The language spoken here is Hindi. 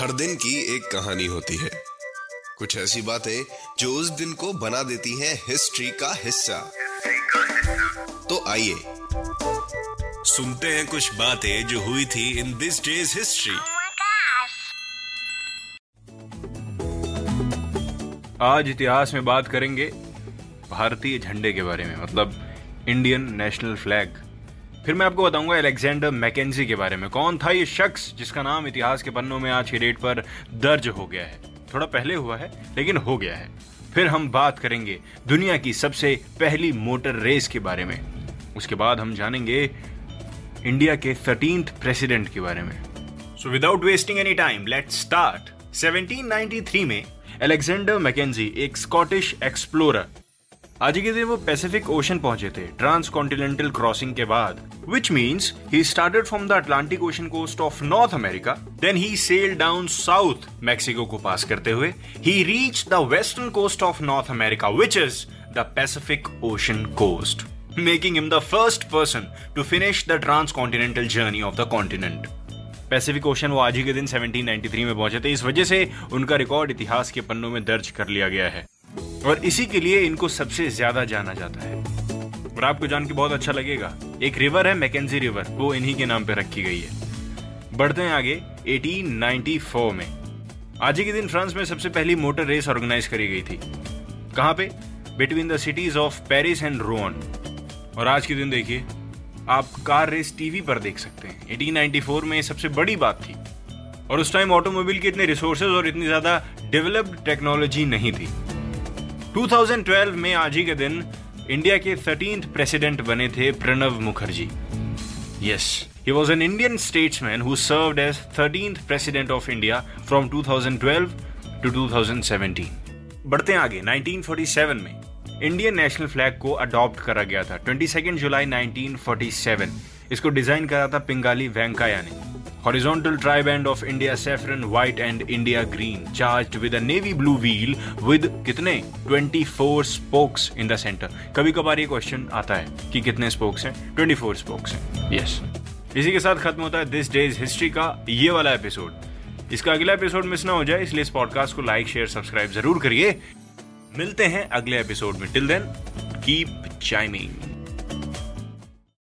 हर दिन की एक कहानी होती है। कुछ ऐसी बातें जो उस दिन को बना देती हैं हिस्ट्री का हिस्सा। तो आइए सुनते हैं कुछ बातें जो हुई थी इन दिस डेज़ हिस्ट्री. आज इतिहास में बात करेंगे भारतीय झंडे के बारे में मतलब इंडियन नेशनल फ्लैग फिर मैं आपको बताऊँगा अलेक्जेंडर मैकेंजी के बारे में। कौन था ये शख्स जिसका नाम इतिहास के पन्नों में आज की डेट पर दर्ज हो गया है? थोड़ा पहले हुआ है, लेकिन हो गया है। फिर हम बात करेंगे दुनिया की सबसे पहली मोटर रेस के बारे में। उसके बाद हम जानेंगे इंडिया के थर्टींथ प्रेसिडेंट के बारे में। So without wasting any time let start 1793 में अलेक्जेंडर मैकेंजी, एक स्कॉटिश एक्सप्लोरर आज के दिन वो पैसिफिक ओशन पहुँचे थे ट्रांस कॉन्टिनेंटल क्रॉसिंग के बाद which means he started from the Atlantic Ocean coast of North America then he sail down south Mexico को पास करते हुए he reach the western coast of North America which is the Pacific Ocean coast making him the first person to finish the transcontinental journey of the continent. Pacific Ocean वो आज ही के दिन 1793 में पहुँचे थे, इस वजह से उनका रिकॉर्ड इतिहास के पन्नों में दर्ज कर लिया गया है और इसी के लिए इनको सबसे ज़्यादा जाना जाता है। और आपको जान के बहुत अच्छा लगेगा, एक रिवर है मैकेजी रिवर वो इन्हीं के नाम पर रखी गई है। बढ़ते हैं आगे 1894 में। आज ही के दिन फ्रांस में सबसे पहली मोटर रेस ऑर्गेनाइज करी गई थी। कहाँ पे? Between the cities of Paris and Rouen और आज के दिन देखिए, आप कार रेस टीवी पर देख सकते हैं। 1894 में सबसे बड़ी बात थी। और उस टाइम ऑटोमोबाइल के इतने रिसोर्सेज और इतनी ज़्यादा डेवलप्ड टेक्नोलॉजी नहीं थी। 2012 में आज ही के दिन इंडिया के थर्टींथ प्रेसिडेंट बने थे Pranab Mukherjee. Yes he was an Indian statesman who served as 13th president of India from 2012 to 2017. बढ़ते आगे 1947 में। इंडियन नेशनल फ्लैग को अडॉप्ट करा गया था 22 जुलाई 1947 इसको डिज़ाइन करा था पिंगाली वेंकैया ने। Horizontal triband of India saffron white and India green charged with a navy blue wheel with कितने? 24 स्पोक्स इन द सेंटर कभी कभार ये क्वेश्चन आता है कि कितने स्पोक्स हैं? 24 स्पोक्स हैं। यस इसी के साथ खत्म होता है दिस डेज़ हिस्ट्री का ये वाला एपिसोड इसका अगला एपिसोड मिस ना हो जाए इसलिए इस पॉडकास्ट को लाइक शेयर सब्सक्राइब ज़रूर करिए। मिलते हैं अगले एपिसोड में. Till then keep chiming